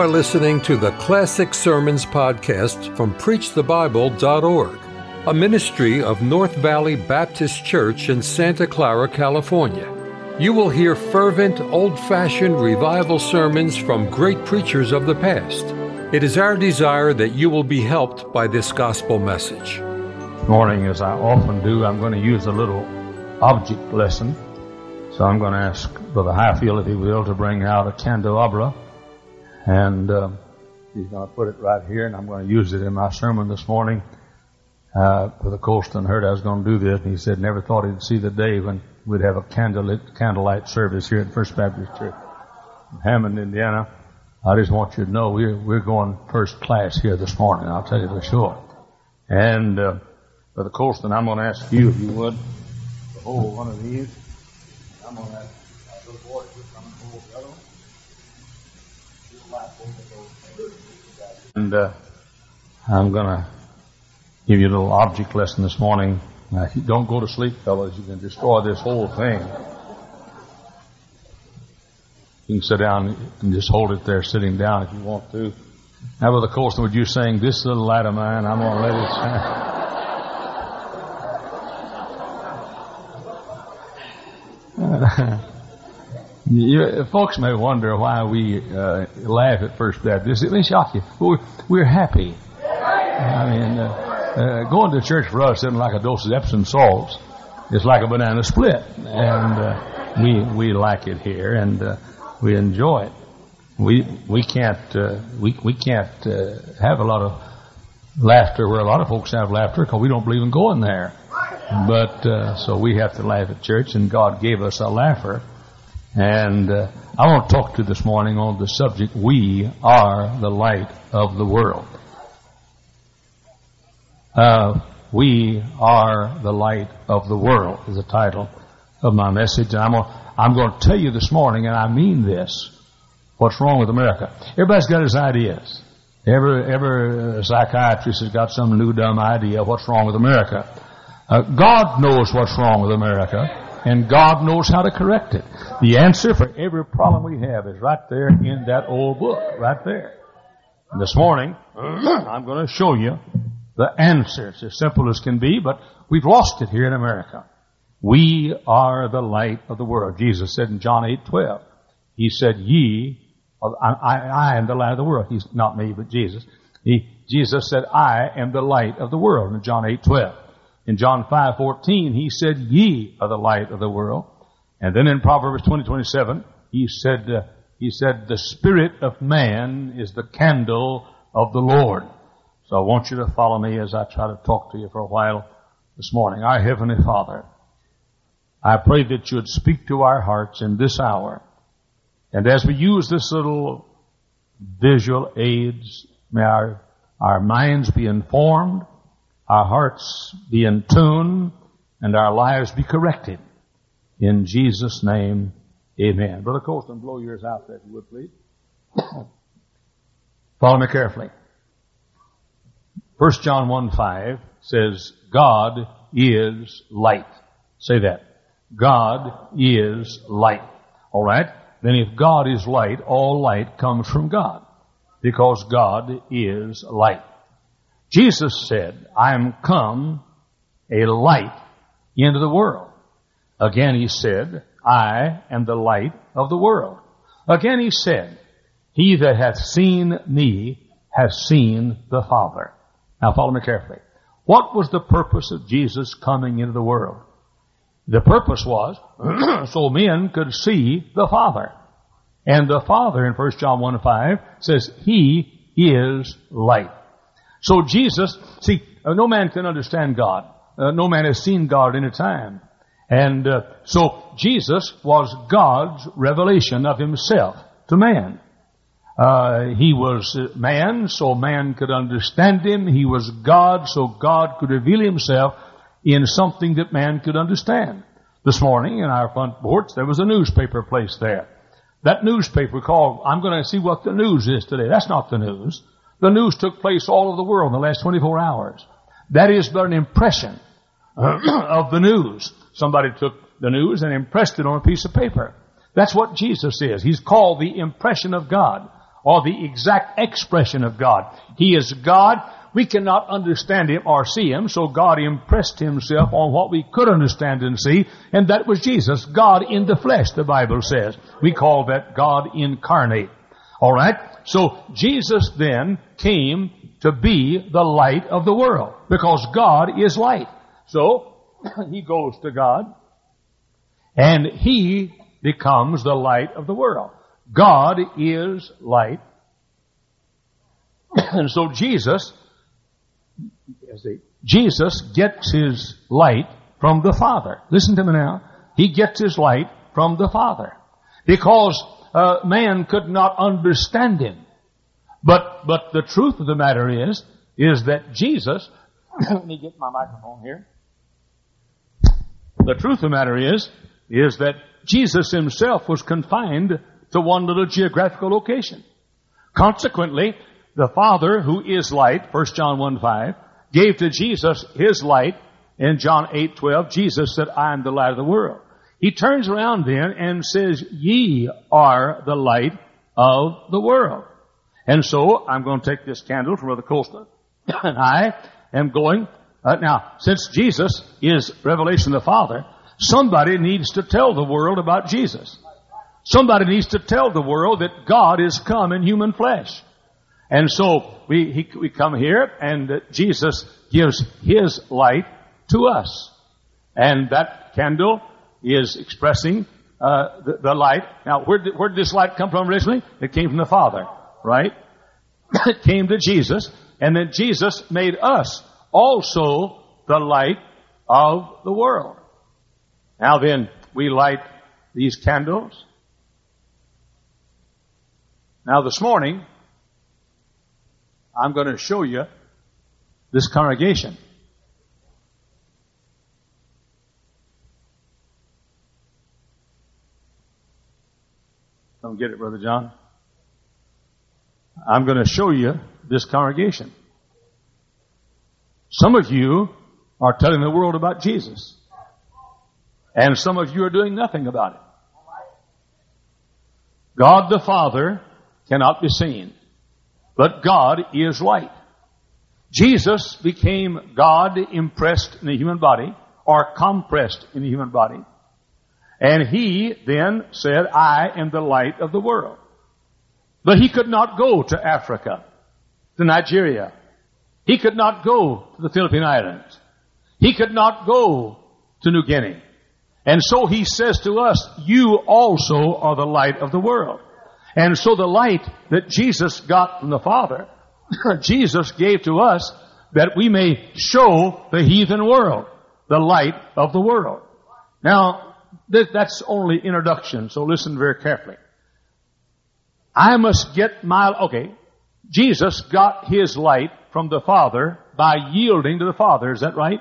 are listening to the Classic Sermons podcast from PreachTheBible.org, a ministry of North Valley Baptist Church in Santa Clara, California. You will hear fervent, old fashioned revival sermons from great preachers of the past. It is our desire that you will be helped by this gospel message. Morning, as I often do, I'm going to use a little object lesson. So I'm going to ask Brother Highfield, if he will, to bring out a candelabra. And uh, he's going to put it right here, and I'm going to use it in my sermon this morning. Uh, Brother Colston heard I was going to do this, and he said never thought he'd see the day when we'd have a candlelit, candlelight service here at First Baptist Church in Hammond, Indiana. I just want you to know we're, we're going first class here this morning. I'll tell you for sure. And, uh, Brother Colston, I'm going to ask you, if you would, to hold one of these. I'm going to ask uh, little boy to come and hold the other one. And uh, I'm going to give you a little object lesson this morning. Now, don't go to sleep, fellas. You can destroy this whole thing. You can sit down and just hold it there, sitting down if you want to. Now, Brother Colston, would you saying, This little light of mine, I'm going to let it shine. You, folks may wonder why we uh, laugh at First Baptist. It may shock you. We're, we're happy. I mean, uh, uh, going to church for us isn't like a dose of Epsom salts. It's like a banana split, and uh, we we like it here, and uh, we enjoy it. We we can't uh, we we can't have a lot of laughter where a lot of folks have laughter because we don't believe in going there. But so we have to laugh at church, and God gave us a laugher. And uh, I want to talk to you this morning on the subject, We Are the Light of the World. Uh, we Are the Light of the World is the title of my message. And I'm going, I'm going to tell you this morning, and I mean this, what's wrong with America. Everybody's got his ideas. Every, every psychiatrist has got some new dumb idea what's wrong with America. Uh, God knows what's wrong with America and God knows how to correct it. The answer for every problem we have is right there in that old book, right there. And this morning, I'm going to show you the answer. It's as simple as can be, but we've lost it here in America. We are the light of the world. Jesus said in John 8, 12, He said, ye, I, I, I am the light of the world. He's not me, but Jesus. He, Jesus said, I am the light of the world in John 8, 12. In John 5:14, he said, "Ye are the light of the world." And then in Proverbs 20:27, he said, uh, he said, "The spirit of man is the candle of the Lord." So I want you to follow me as I try to talk to you for a while this morning. Our heavenly Father, I pray that you would speak to our hearts in this hour. And as we use this little visual aids, may our, our minds be informed our hearts be in tune, and our lives be corrected. In Jesus' name, amen. Brother Colston, blow yours out there, if you would, please. Follow me carefully. 1 John 1 5 says, God is light. Say that. God is light. Alright? Then if God is light, all light comes from God. Because God is light. Jesus said, I am come a light into the world. Again he said, I am the light of the world. Again he said, He that hath seen me hath seen the Father. Now follow me carefully. What was the purpose of Jesus coming into the world? The purpose was so men could see the Father. And the Father in 1 John 1 5 says, He is light. So Jesus, see, uh, no man can understand God. Uh, no man has seen God in a time. And uh, so Jesus was God's revelation of himself to man. Uh, he was man, so man could understand him. He was God, so God could reveal himself in something that man could understand. This morning in our front porch, there was a newspaper placed there. That newspaper called, I'm going to see what the news is today. That's not the news. The news took place all over the world in the last 24 hours. That is but an impression of the news. Somebody took the news and impressed it on a piece of paper. That's what Jesus is. He's called the impression of God. or the exact expression of God. He is God. We cannot understand Him or see Him, so God impressed Himself on what we could understand and see, and that was Jesus, God in the flesh, the Bible says. We call that God incarnate. Alright? So Jesus then came to be the light of the world, because God is light. So, He goes to God, and He becomes the light of the world. God is light. and so Jesus, Jesus gets his light from the Father. Listen to me now. He gets his light from the Father. Because uh, man could not understand him. But, but the truth of the matter is, is that Jesus, let me get my microphone here. The truth of the matter is, is that Jesus himself was confined to one little geographical location. Consequently, the Father, who is light, 1 John 1 5, gave to Jesus his light. In John 8 12, Jesus said, I am the light of the world. He turns around then and says, Ye are the light of the world. And so, I'm going to take this candle from Brother Colston, and I am going, uh, now, since Jesus is revelation of the Father, somebody needs to tell the world about Jesus. Somebody needs to tell the world that God is come in human flesh. And so we, he, we come here and Jesus gives His light to us. And that candle is expressing uh, the, the, light. Now, where did, where did this light come from originally? It came from the Father, right? came to Jesus, and then Jesus made us also the light of the world. Now then, we light these candles now this morning, I'm going to show you this congregation. Don't get it, Brother John. I'm going to show you this congregation. Some of you are telling the world about Jesus. And some of you are doing nothing about it. God the Father cannot be seen. But God is light. Jesus became God impressed in the human body or compressed in the human body. And he then said, I am the light of the world. But he could not go to Africa, to Nigeria. He could not go to the Philippine Islands. He could not go to New Guinea. And so he says to us, you also are the light of the world. And so the light that Jesus got from the Father, Jesus gave to us that we may show the heathen world the light of the world. Now, that's only introduction, so listen very carefully. I must get my, okay, Jesus got his light from the Father by yielding to the Father, is that right?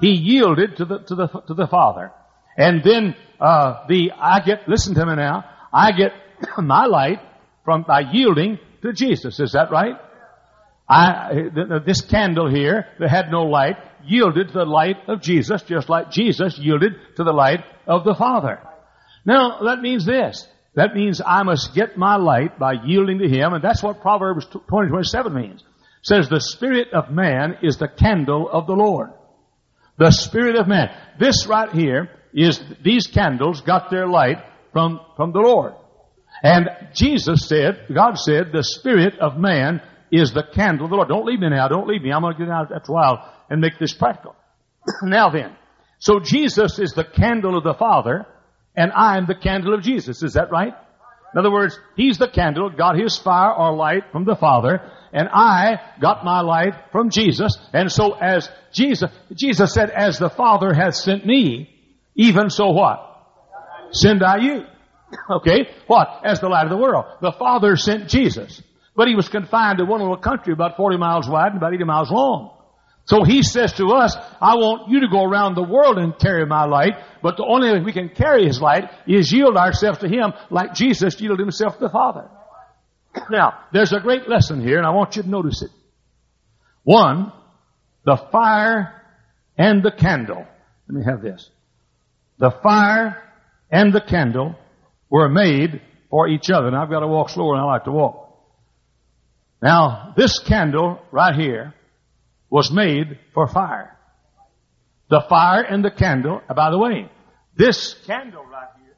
He yielded to the, to the, to the Father. And then, uh, the, I get, listen to me now, I get my light from by yielding to Jesus. Is that right? I, this candle here that had no light yielded to the light of Jesus, just like Jesus yielded to the light of the Father. Now, that means this. That means I must get my light by yielding to Him, and that's what Proverbs 20, 27 means. It says, the Spirit of man is the candle of the Lord. The Spirit of man. This right here is, these candles got their light from, from the Lord. And Jesus said, God said, the spirit of man is the candle of the Lord. Don't leave me now. Don't leave me. I'm going to get out after a while and make this practical. now then. So Jesus is the candle of the Father and I'm the candle of Jesus. Is that right? In other words, He's the candle, got His fire or light from the Father, and I got my light from Jesus. And so as Jesus, Jesus said, as the Father has sent me, even so what? Send I you. Okay? What? As the light of the world. The Father sent Jesus. But he was confined to one little country about 40 miles wide and about 80 miles long. So he says to us, I want you to go around the world and carry my light, but the only way we can carry his light is yield ourselves to him like Jesus yielded himself to the Father. Now, there's a great lesson here and I want you to notice it. One, the fire and the candle. Let me have this. The fire and the candle were made for each other. And I've got to walk slower than I like to walk. Now, this candle right here was made for fire. The fire and the candle, uh, by the way, this candle right here,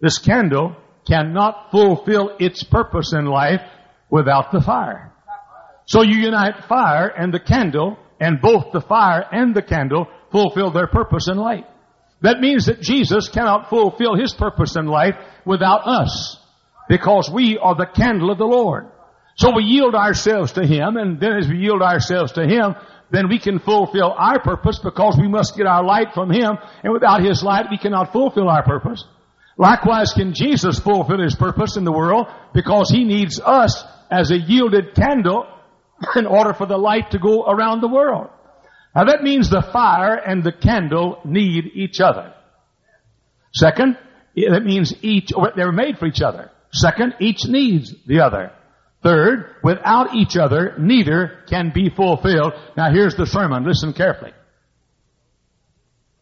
this candle cannot fulfill its purpose in life without the fire. So you unite fire and the candle, and both the fire and the candle fulfill their purpose in life. That means that Jesus cannot fulfill His purpose in life without us, because we are the candle of the Lord. So we yield ourselves to Him, and then as we yield ourselves to Him, then we can fulfill our purpose because we must get our light from Him, and without His light we cannot fulfill our purpose. Likewise can Jesus fulfill His purpose in the world because He needs us as a yielded candle in order for the light to go around the world. Now that means the fire and the candle need each other. Second, that means each, they're made for each other. Second, each needs the other. Third, without each other, neither can be fulfilled. Now here's the sermon. Listen carefully.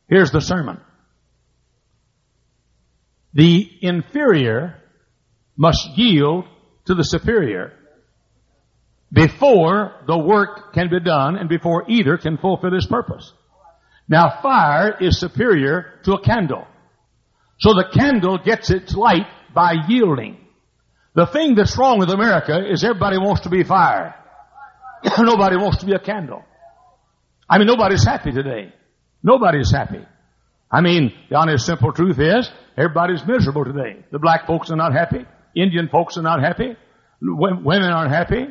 Here's the sermon. The inferior must yield to the superior before the work can be done and before either can fulfill its purpose. Now fire is superior to a candle. So the candle gets its light by yielding. The thing that's wrong with America is everybody wants to be fire. Nobody wants to be a candle. I mean, nobody's happy today. Nobody's happy. I mean, the honest, simple truth is, everybody's miserable today. The black folks are not happy. Indian folks are not happy. Women aren't happy.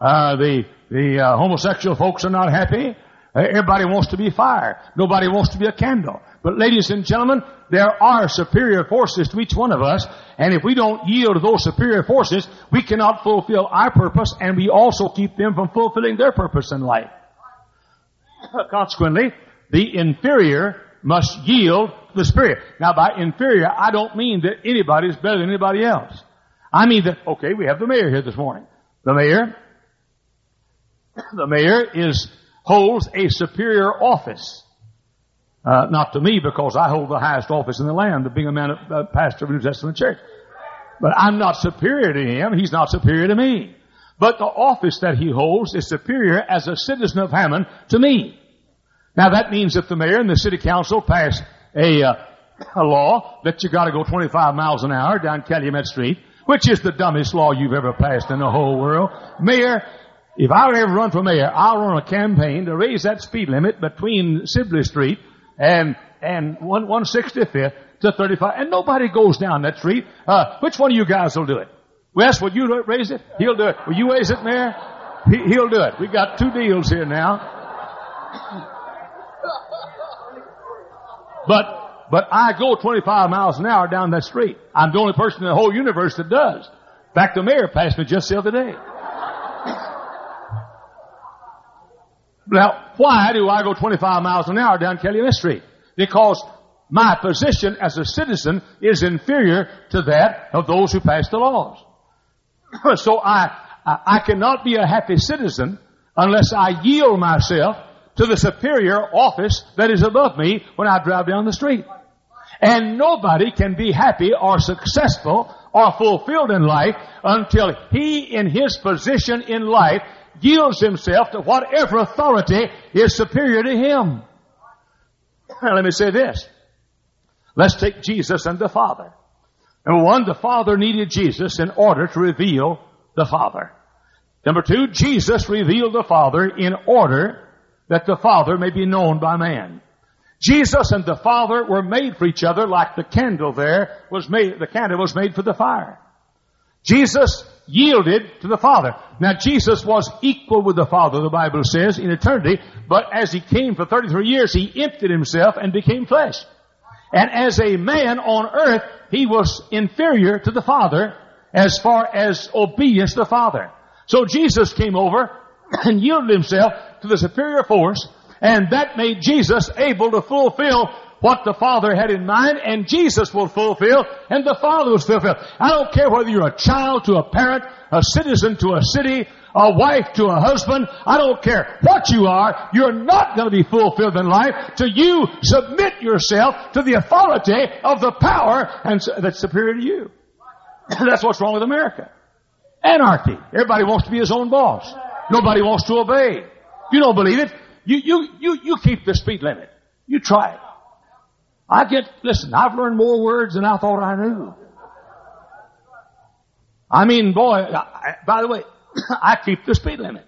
Uh, the the uh, homosexual folks are not happy. Everybody wants to be fire. Nobody wants to be a candle. But ladies and gentlemen, there are superior forces to each one of us, and if we don't yield to those superior forces, we cannot fulfill our purpose, and we also keep them from fulfilling their purpose in life. Consequently, the inferior must yield to the superior. Now by inferior, I don't mean that anybody is better than anybody else. I mean that, okay, we have the mayor here this morning. The mayor, the mayor is holds a superior office. Uh, not to me because I hold the highest office in the land, of being a man, of, uh, pastor of New Testament church. But I'm not superior to him. He's not superior to me. But the office that he holds is superior as a citizen of Hammond to me. Now that means if the mayor and the city council pass a, uh, a law that you gotta go 25 miles an hour down Calumet Street, which is the dumbest law you've ever passed in the whole world. Mayor, if I ever run for mayor, I'll run a campaign to raise that speed limit between Sibley Street and, and one 165th to 35, and nobody goes down that street. Uh, which one of you guys will do it? Wes, will you raise it? He'll do it. Will you raise it, Mayor? He, he'll do it. We got two deals here now. But, but I go 25 miles an hour down that street. I'm the only person in the whole universe that does. In fact, the mayor passed me just the other day. Now, why do I go 25 miles an hour down Calumet Street? Because my position as a citizen is inferior to that of those who pass the laws. so I, I cannot be a happy citizen unless I yield myself to the superior office that is above me when I drive down the street. And nobody can be happy or successful or fulfilled in life until he in his position in life yields himself to whatever authority is superior to him. Now, let me say this. Let's take Jesus and the Father. Number one, the Father needed Jesus in order to reveal the Father. Number two, Jesus revealed the Father in order that the Father may be known by man. Jesus and the Father were made for each other like the candle there was made, the candle was made for the fire. Jesus yielded to the Father. Now Jesus was equal with the Father, the Bible says, in eternity, but as he came for 33 years, he emptied himself and became flesh. And as a man on earth, he was inferior to the Father as far as obedience to the Father. So Jesus came over and yielded himself to the superior force, and that made Jesus able to fulfill what the Father had in mind, and Jesus will fulfill, and the Father will fulfill. I don't care whether you're a child to a parent, a citizen to a city, a wife to a husband. I don't care what you are. You're not going to be fulfilled in life till you submit yourself to the authority of the power and that's superior to you. that's what's wrong with America. Anarchy. Everybody wants to be his own boss. Nobody wants to obey. You don't believe it. You, you, you, you keep the speed limit. You try it. I get, listen, I've learned more words than I thought I knew. I mean, boy, I, by the way, I keep the speed limit.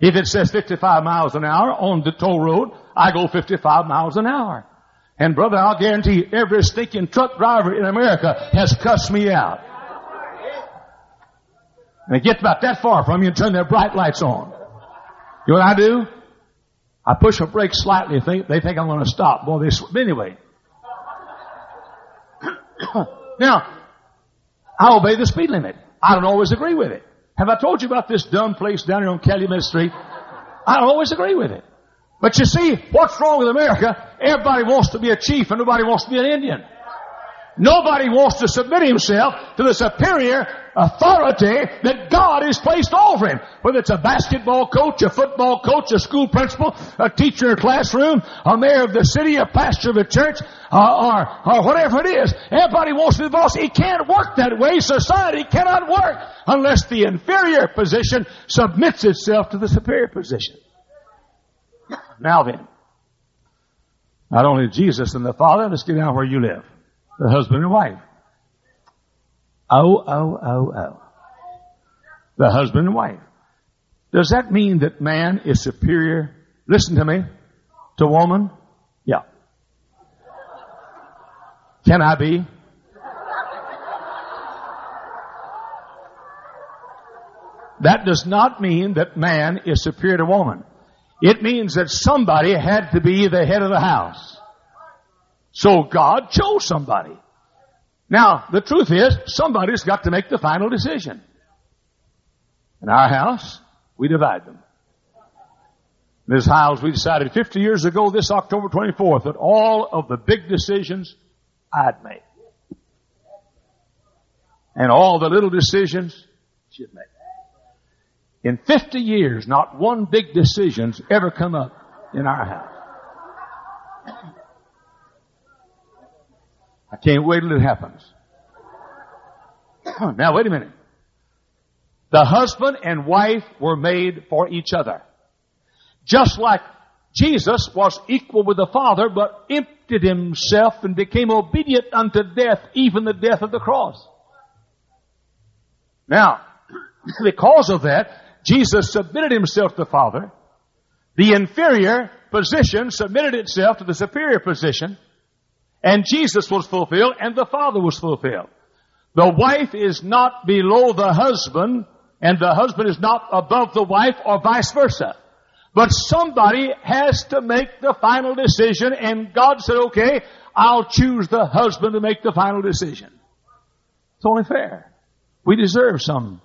If it says 55 miles an hour on the toll road, I go 55 miles an hour. And brother, I'll guarantee you, every stinking truck driver in America has cussed me out. And they get about that far from you and turn their bright lights on. You know what I do? I push a brake slightly. They, think I'm going to stop. Boy, they, anyway. Now, I obey the speed limit. I don't always agree with it. Have I told you about this dumb place down here on Calumet Street? I don't always agree with it. But you see, what's wrong with America? Everybody wants to be a chief and nobody wants to be an Indian. Nobody wants to submit himself to the superior authority that God has placed over him. Whether it's a basketball coach, a football coach, a school principal, a teacher in a classroom, a mayor of the city, a pastor of a church, or, or whatever it is. Everybody wants to boss. It can't work that way. Society cannot work unless the inferior position submits itself to the superior position. Now then, not only Jesus and the Father, let's get down where you live the husband and wife. Oh, oh, oh, oh. The husband and wife. Does that mean that man is superior, listen to me, to woman? Can I be? That does not mean that man is superior to woman. It means that somebody had to be the head of the house. So God chose somebody. Now, the truth is, somebody's got to make the final decision. In our house, we divide them. Ms. Hyles, we decided 50 years ago, this October 24th, that all of the big decisions I'd make. And all the little decisions she'd make. In 50 years, not one big decision's ever come up in our house. I can't wait till it happens. now wait a minute. The husband and wife were made for each other. Just like Jesus was equal with the Father, but emptied himself and became obedient unto death, even the death of the cross. Now, because of that, Jesus submitted himself to the Father. The inferior position submitted itself to the superior position. And Jesus was fulfilled and the Father was fulfilled. The wife is not below the husband and the husband is not above the wife or vice versa. But somebody has to make the final decision and God said, okay, I'll choose the husband to make the final decision. It's only fair. We deserve some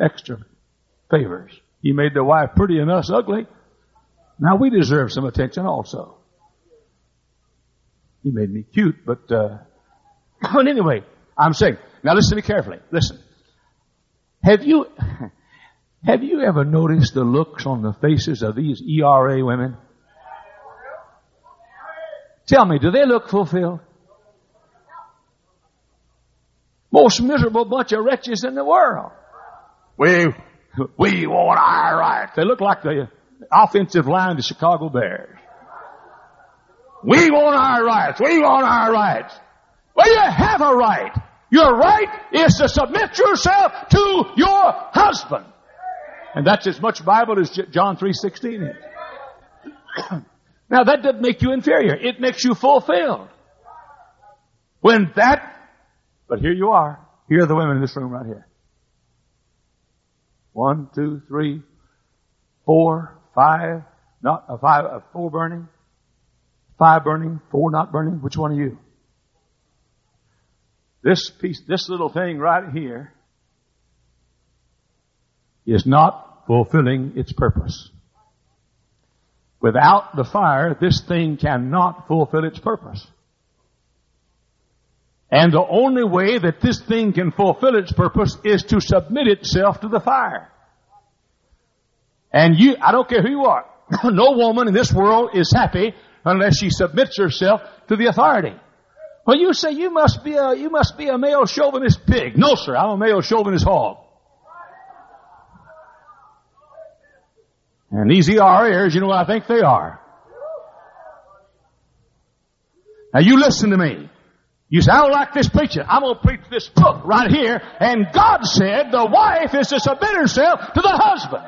extra favors. He made the wife pretty and us ugly. Now we deserve some attention also. He made me cute, but, uh, but anyway, I'm saying, now listen to me carefully. Listen. Have you, have you ever noticed the looks on the faces of these ERA women? Tell me, do they look fulfilled? Most miserable bunch of wretches in the world. We, we want our rights. They look like the offensive line of the Chicago Bears. We want our rights. We want our rights. Well, you have a right. Your right is to submit yourself to your husband. And that's as much Bible as John 3.16 is. now that doesn't make you inferior. It makes you fulfilled. When that, but here you are. Here are the women in this room right here. One, two, three, four, five, not a five, a four burning, Five burning, four not burning. Which one are you? This piece, this little thing right here is not fulfilling its purpose. Without the fire, this thing cannot fulfill its purpose. And the only way that this thing can fulfill its purpose is to submit itself to the fire. And you, I don't care who you are, no woman in this world is happy unless she submits herself to the authority. Well, you say you must be a, you must be a male chauvinist pig. No, sir, I'm a male chauvinist hog. And these ERAs, you know I think they are. Now you listen to me. You say, I don't like this preaching. I'm going to preach this book right here. And God said the wife is to submit herself to the husband.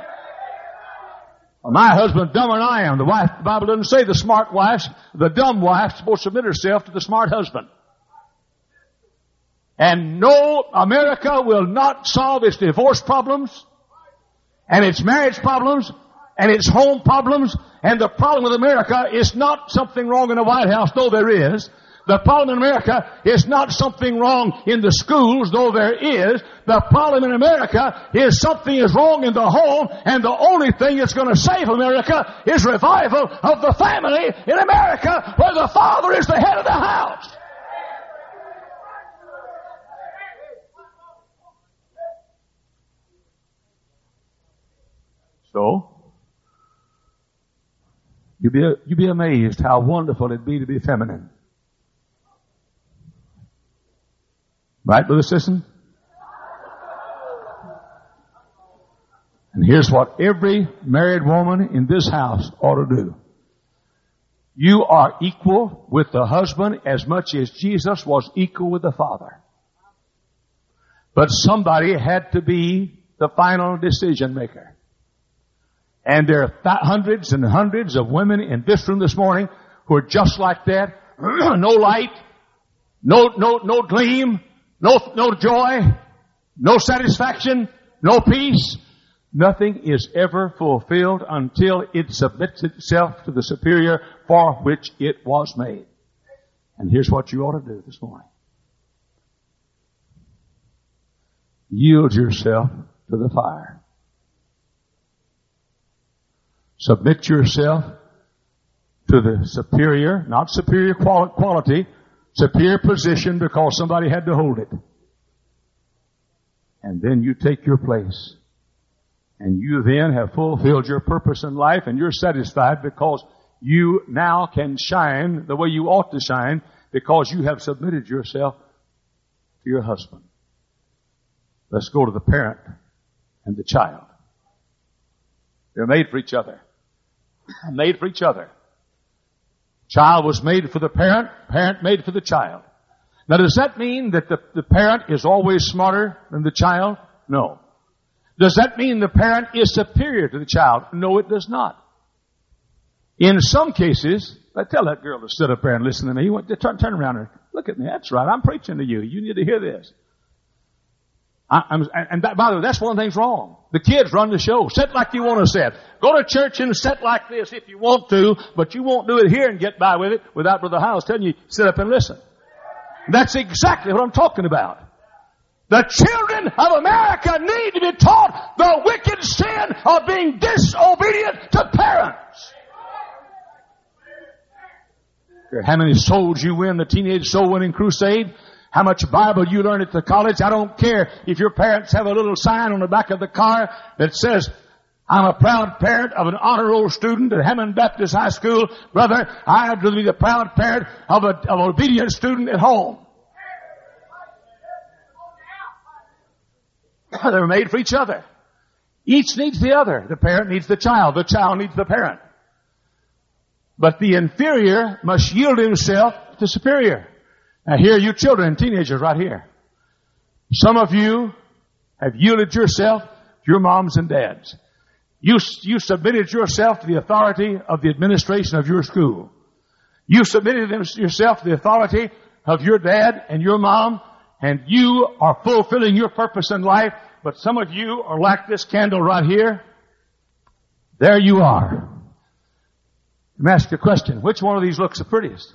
Well, my husband's dumber than I am. The wife, the Bible doesn't say the smart wife, the dumb wife is supposed to submit herself to the smart husband. And no, America will not solve its divorce problems and its marriage problems and its home problems. And the problem with America is not something wrong in the White House, though there is. The problem in America is not something wrong in the schools, though there is. The problem in America is something is wrong in the home, and the only thing that's going to save America is revival of the family in America, where the father is the head of the house. So, you'd be, you'd be amazed how wonderful it'd be to be feminine. Right, Brother Sisson? And here's what every married woman in this house ought to do. You are equal with the husband as much as Jesus was equal with the Father. But somebody had to be the final decision maker. And there are th- hundreds and hundreds of women in this room this morning who are just like that. no light, no, no, no gleam, no, no joy, no satisfaction, no peace. Nothing is ever fulfilled until it submits itself to the superior for which it was made. And here's what you ought to do this morning. Yield yourself to the fire. Submit yourself to the superior, not superior quality, superior position because somebody had to hold it. And then you take your place. And you then have fulfilled your purpose in life and you're satisfied because you now can shine the way you ought to shine because you have submitted yourself to your husband. Let's go to the parent and the child. They're made for each other. Made for each other. Child was made for the parent, parent made for the child. Now does that mean that the, the parent is always smarter than the child? No. Does that mean the parent is superior to the child? No, it does not. In some cases, I tell that girl to sit up there and listen to me. You want to turn, turn around and look at me. That's right. I'm preaching to you. You need to hear this. I, and by the way, that's one of the things wrong. The kids run the show. Sit like you want to sit. Go to church and sit like this if you want to, but you won't do it here and get by with it without Brother Hyles telling you, sit up and listen. That's exactly what I'm talking about. The children of America need to be taught the wicked sin of being disobedient to parents. How many souls you win the teenage soul winning crusade? How much Bible you learn at the college? I don't care if your parents have a little sign on the back of the car that says, I'm a proud parent of an honor roll student at Hammond Baptist High School. Brother, I have to be the proud parent of, a, of an obedient student at home. They're made for each other. Each needs the other. The parent needs the child. The child needs the parent. But the inferior must yield himself to superior. Now here, you children, and teenagers right here. Some of you have yielded yourself to your moms and dads. You, you submitted yourself to the authority of the administration of your school. You submitted yourself to the authority of your dad and your mom, and you are fulfilling your purpose in life, but some of you are like this candle right here. There you are. Let me ask you a question. Which one of these looks the prettiest?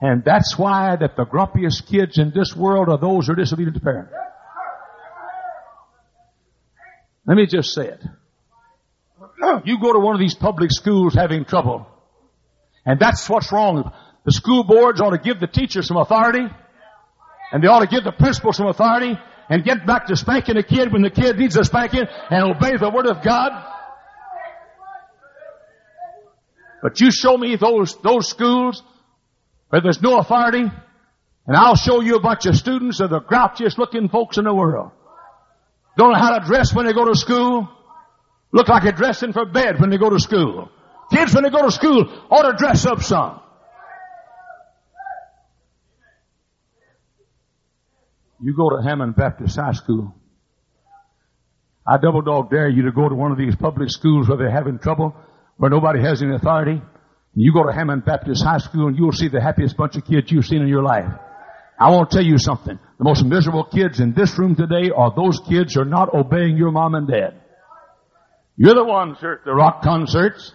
And that's why that the grumpiest kids in this world are those who are disobedient to parents. Let me just say it. You go to one of these public schools having trouble, and that's what's wrong. The school boards ought to give the teacher some authority, and they ought to give the principal some authority, and get back to spanking a kid when the kid needs a spanking, and obey the word of God. But you show me those, those schools where there's no authority, and I'll show you a bunch of students of the grouchiest looking folks in the world. Don't know how to dress when they go to school. Look like they're dressing for bed when they go to school. Kids, when they go to school, ought to dress up some. You go to Hammond Baptist High School. I double dog dare you to go to one of these public schools where they're having trouble, where nobody has any authority. You go to Hammond Baptist High School and you'll see the happiest bunch of kids you've seen in your life. I want to tell you something. The most miserable kids in this room today are those kids who are not obeying your mom and dad. You're the ones at the rock concerts.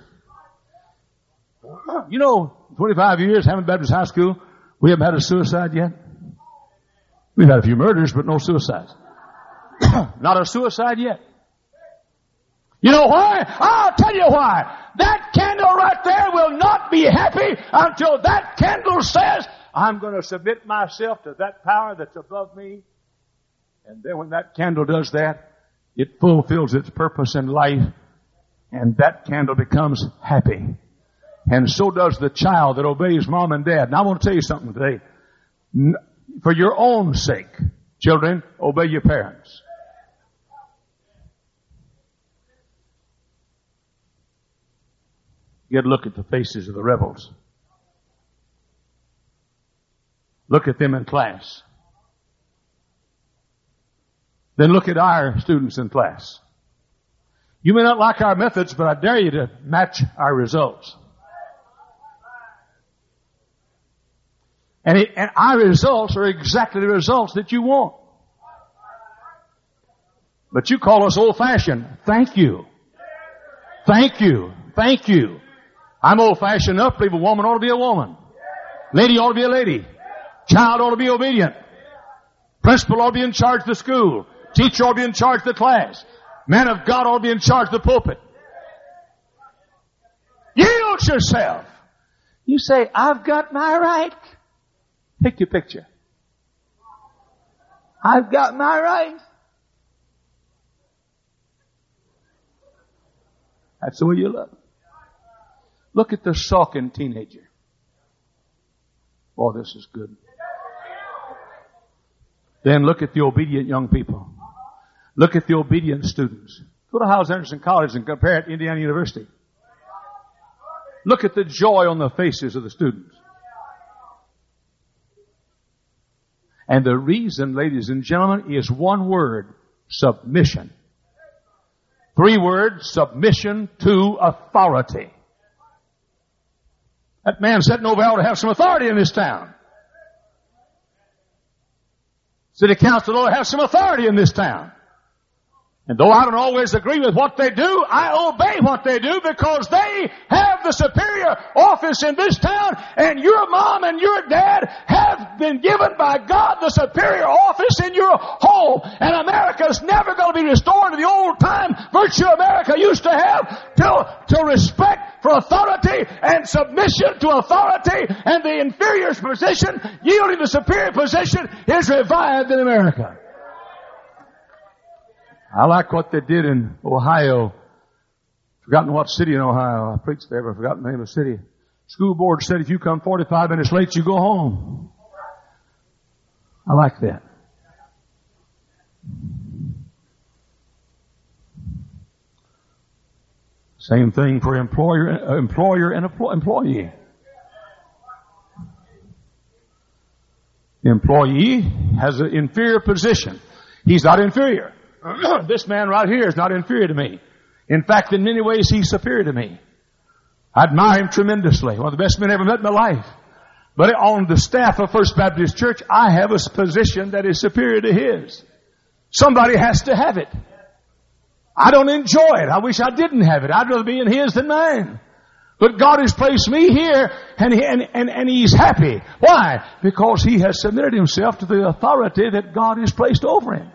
You know, 25 years, Hammond Baptist High School, we haven't had a suicide yet. We've had a few murders, but no suicides. Not a suicide yet. You know why? I'll tell you why. That right there will not be happy until that candle says, I'm going to submit myself to that power that's above me. And then when that candle does that, it fulfills its purpose in life and that candle becomes happy. And so does the child that obeys mom and dad. Now I want to tell you something today. For your own sake, children, obey your parents. You to look at the faces of the rebels. Look at them in class. Then look at our students in class. You may not like our methods, but I dare you to match our results. And, it, and our results are exactly the results that you want. But you call us old fashioned. Thank you. Thank you. Thank you. I'm old fashioned enough to believe a woman ought to be a woman. Lady ought to be a lady. Child ought to be obedient. Principal ought to be in charge of the school. Teacher ought to be in charge of the class. Man of God ought to be in charge of the pulpit. Yield yourself. You say, I've got my right. Pick your picture. I've got my right. That's the way you look. Look at the sulking teenager. Oh, this is good. Then look at the obedient young people. Look at the obedient students. Go to Hyles Anderson College and compare it to Indiana University. Look at the joy on the faces of the students. And the reason, ladies and gentlemen, is one word, submission. Three words, submission to authority. That man over there ought to have some authority in this town. City council ought to have some authority in this town. And though I don't always agree with what they do, I obey what they do because they have the superior office in this town and your mom and your dad have been given by God the superior office in your home. And America's never going to be restored to the old time virtue America used to have to, to respect for authority and submission to authority and the inferior position yielding the superior position is revived in America. I like what they did in Ohio. Forgotten what city in Ohio. I preached there, but I forgotten the name of the city. School board said if you come 45 minutes late, you go home. I like that. Same thing for employer, employer and employee. Employee has an inferior position. He's not inferior. this man right here is not inferior to me. In fact, in many ways, he's superior to me. I admire him tremendously. One of the best men I ever met in my life. But on the staff of First Baptist Church, I have a position that is superior to his. Somebody has to have it. I don't enjoy it. I wish I didn't have it. I'd rather be in his than mine. But God has placed me here and, he, and, and, and He's happy. Why? Because He has submitted Himself to the authority that God has placed over Him.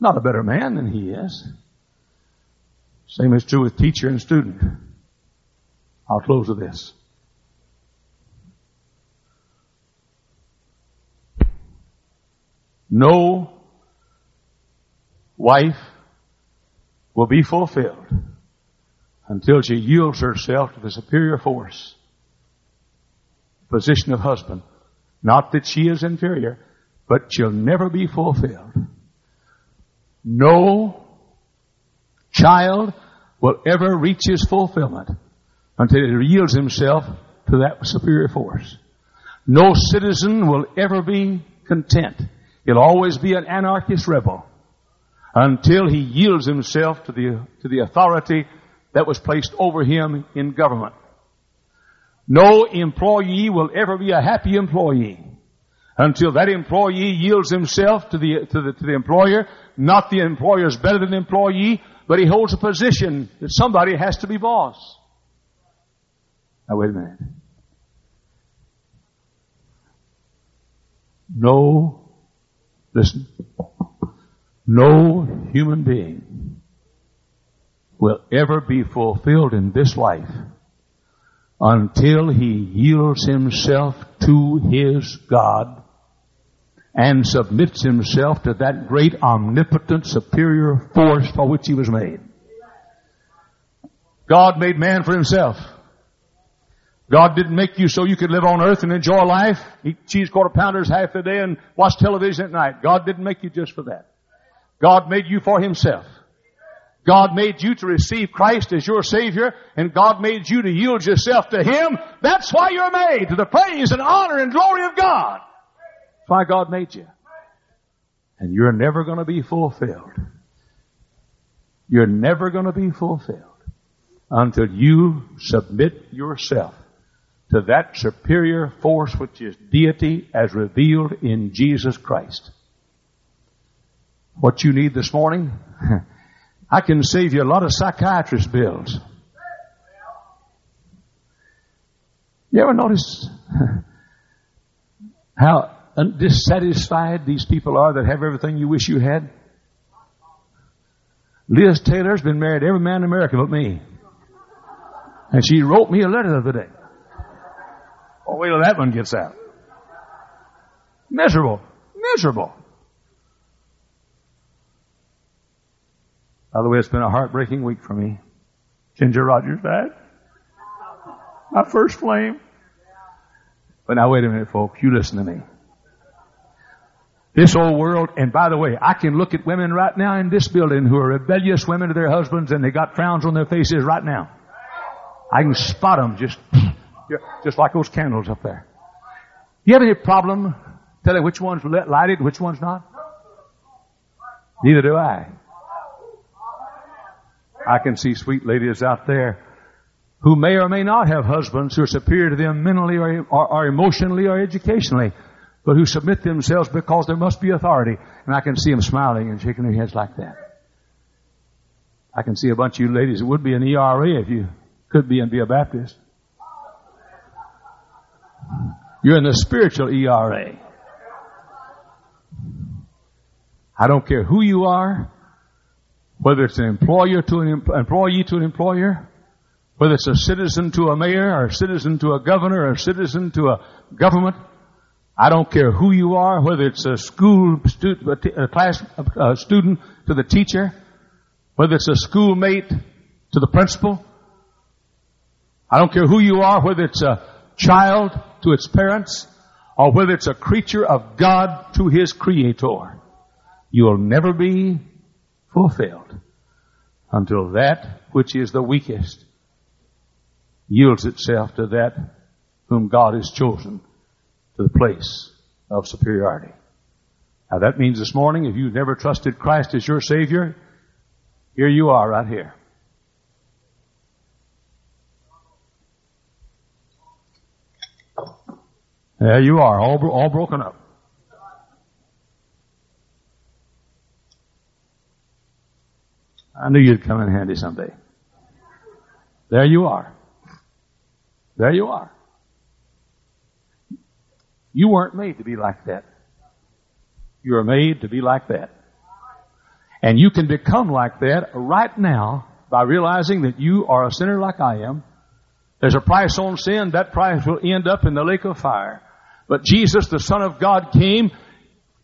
Not a better man than he is. Same is true with teacher and student. I'll close with this. No wife will be fulfilled until she yields herself to the superior force, position of husband. Not that she is inferior, but she'll never be fulfilled no child will ever reach his fulfillment until he yields himself to that superior force. No citizen will ever be content. He'll always be an anarchist rebel until he yields himself to the, to the authority that was placed over him in government. No employee will ever be a happy employee until that employee yields himself to the, to the, to the employer. Not the employer is better than the employee, but he holds a position that somebody has to be boss. Now wait a minute. No, listen, no human being will ever be fulfilled in this life until he yields himself to his God and submits himself to that great omnipotent superior force for which he was made. God made man for himself. God didn't make you so you could live on earth and enjoy life, eat cheese quarter pounders half the day and watch television at night. God didn't make you just for that. God made you for himself. God made you to receive Christ as your Savior, and God made you to yield yourself to Him. That's why you're made, to the praise and honor and glory of God. Why God made you. And you're never going to be fulfilled. You're never going to be fulfilled until you submit yourself to that superior force which is deity as revealed in Jesus Christ. What you need this morning, I can save you a lot of psychiatrist bills. You ever notice how dissatisfied these people are that have everything you wish you had? Liz Taylor's been married every man in America but me. And she wrote me a letter the other day. Oh, wait till that one gets out. Miserable. Miserable. By the way, it's been a heartbreaking week for me. Ginger Rogers died. My first flame. But now wait a minute, folks. You listen to me. This old world, and by the way, I can look at women right now in this building who are rebellious women to their husbands and they got frowns on their faces right now. I can spot them just, just like those candles up there. You have any problem telling which one's lighted, which one's not? Neither do I. I can see sweet ladies out there who may or may not have husbands who are superior to them mentally or, or, or, emotionally or educationally, but who submit themselves because there must be authority. And I can see them smiling and shaking their heads like that. I can see a bunch of you ladies that would be an ERA if you could be and be a Baptist. You're in the spiritual ERA. I don't care who you are, whether it's an employer to an employee to an employer, whether it's a citizen to a mayor or a citizen to a governor or a citizen to a government. I don't care who you are, whether it's a school student, a class a student to the teacher, whether it's a schoolmate to the principal. I don't care who you are, whether it's a child to its parents, or whether it's a creature of God to his creator. You will never be fulfilled until that which is the weakest yields itself to that whom God has chosen to the place of superiority. Now that means this morning, if you've never trusted Christ as your Savior, here you are right here. There you are, all, all broken up. I knew you'd come in handy someday. There you are. There you are. You weren't made to be like that. You are made to be like that. And you can become like that right now by realizing that you are a sinner like I am. There's a price on sin. That price will end up in the lake of fire. But Jesus, the Son of God, came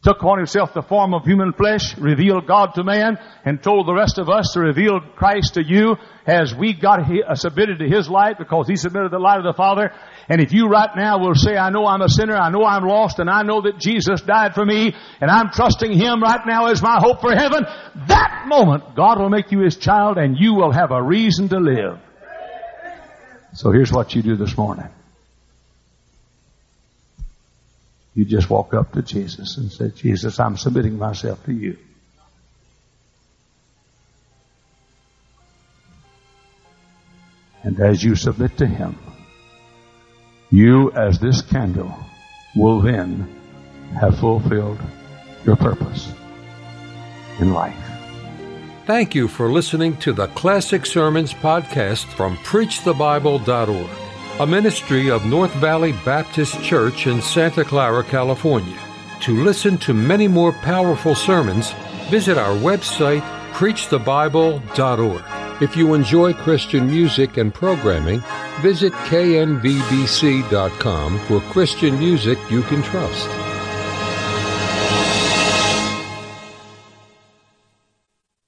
took upon himself the form of human flesh, revealed God to man, and told the rest of us to reveal Christ to you as we got uh, submitted to his light because he submitted the light of the Father. And if you right now will say, I know I'm a sinner, I know I'm lost, and I know that Jesus died for me, and I'm trusting him right now as my hope for heaven, that moment God will make you his child and you will have a reason to live. So here's what you do this morning. You just walk up to Jesus and say, Jesus, I'm submitting myself to you. And as you submit to Him, you as this candle will then have fulfilled your purpose in life. Thank you for listening to the Classic Sermons podcast from PreachTheBible.org a ministry of North Valley Baptist Church in Santa Clara, California. To listen to many more powerful sermons, visit our website, preachthebible.org. If you enjoy Christian music and programming, visit knvbc.com for Christian music you can trust.